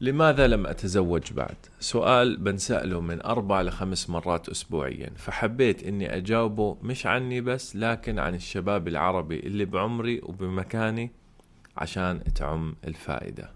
لماذا لم أتزوج بعد؟ سؤال بنسأله من أربع لخمس مرات أسبوعيا فحبيت أني أجاوبه مش عني بس لكن عن الشباب العربي اللي بعمري وبمكاني عشان تعم الفائدة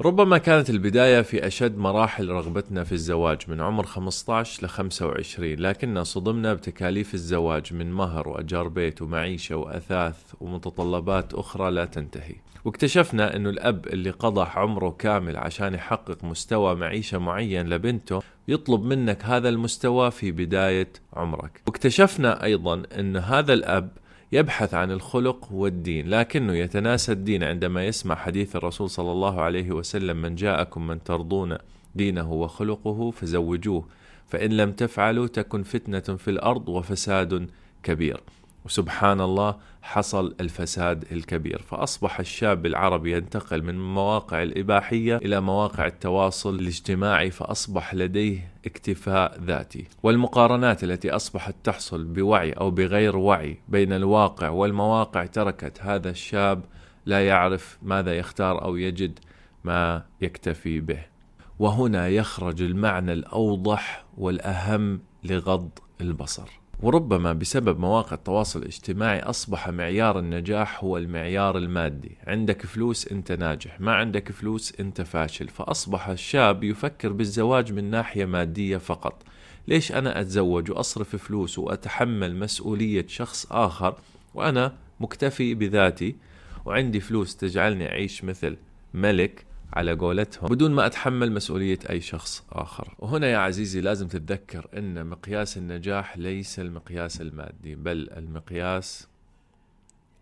ربما كانت البداية في أشد مراحل رغبتنا في الزواج من عمر 15 ل 25 لكننا صدمنا بتكاليف الزواج من مهر وأجار بيت ومعيشة وأثاث ومتطلبات أخرى لا تنتهي. واكتشفنا أنه الأب اللي قضى عمره كامل عشان يحقق مستوى معيشة معين لبنته يطلب منك هذا المستوى في بداية عمرك. واكتشفنا أيضا أن هذا الأب يبحث عن الخلق والدين لكنه يتناسى الدين عندما يسمع حديث الرسول صلى الله عليه وسلم من جاءكم من ترضون دينه وخلقه فزوجوه فإن لم تفعلوا تكن فتنة في الأرض وفساد كبير. وسبحان الله حصل الفساد الكبير. فأصبح الشاب العربي ينتقل من مواقع الإباحية إلى مواقع التواصل الاجتماعي فأصبح لديه اكتفاء ذاتي. والمقارنات التي أصبحت تحصل بوعي أو بغير وعي بين الواقع والمواقع تركت هذا الشاب لا يعرف ماذا يختار أو يجد ما يكتفي به. وهنا يخرج المعنى الأوضح والأهم لغض البصر. وربما بسبب مواقع التواصل الاجتماعي أصبح معيار النجاح هو المعيار المادي. عندك فلوس أنت ناجح ما عندك فلوس أنت فاشل. فأصبح الشاب يفكر بالزواج من ناحية مادية فقط. ليش أنا أتزوج وأصرف فلوس وأتحمل مسؤولية شخص آخر وأنا مكتفي بذاتي وعندي فلوس تجعلني أعيش مثل ملك؟ على قولتهم بدون ما أتحمل مسؤولية أي شخص آخر. وهنا يا عزيزي لازم تتذكر أن مقياس النجاح ليس المقياس المادي بل المقياس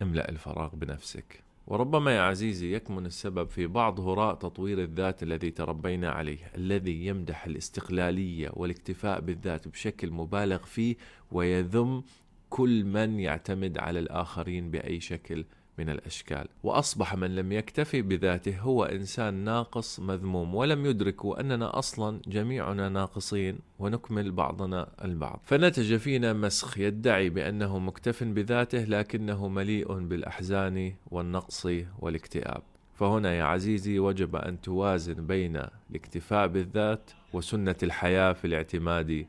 إملأ الفراغ بنفسك. وربما يا عزيزي يكمن السبب في بعض هراء تطوير الذات الذي تربينا عليه الذي يمدح الاستقلالية والاكتفاء بالذات بشكل مبالغ فيه ويذم كل من يعتمد على الآخرين بأي شكل من الأشكال. وأصبح من لم يكتفي بذاته هو إنسان ناقص مذموم ولم يدركوا أننا أصلا جميعنا ناقصين ونكمل بعضنا البعض. فنتج فينا مسخ يدعي بأنه مكتف بذاته لكنه مليء بالأحزان والنقص والاكتئاب. فهنا يا عزيزي وجب أن توازن بين الاكتفاء بالذات وسنة الحياة في الاعتماد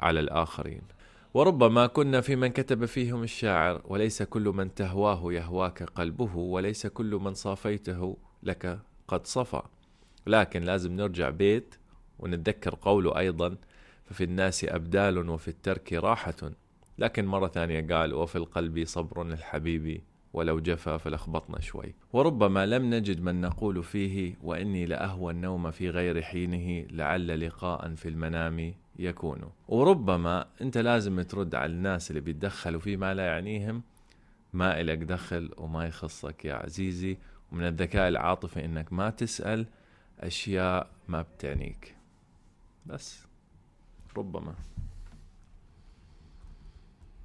على الآخرين. وربما كنا في من كتب فيهم الشاعر وليس كل من تهواه يهواك قلبه وليس كل من صافيته لك قد صفى. لكن لازم نرجع بيت ونتذكر قوله أيضا ففي الناس أبدال وفي الترك راحة لكن مرة ثانية قال وفي القلب صبر الحبيب ولو جفا فلخبطنا شوي. وربما لم نجد من نقول فيه وإني لأهوى النوم في غير حينه لعل لقاء في المنام يكون. وربما أنت لازم ترد على الناس اللي بيتدخلوا فيما لا يعنيهم. ما إلك دخل وما يخصك يا عزيزي. ومن الذكاء العاطفي إنك ما تسأل أشياء ما بتعنيك. بس. ربما.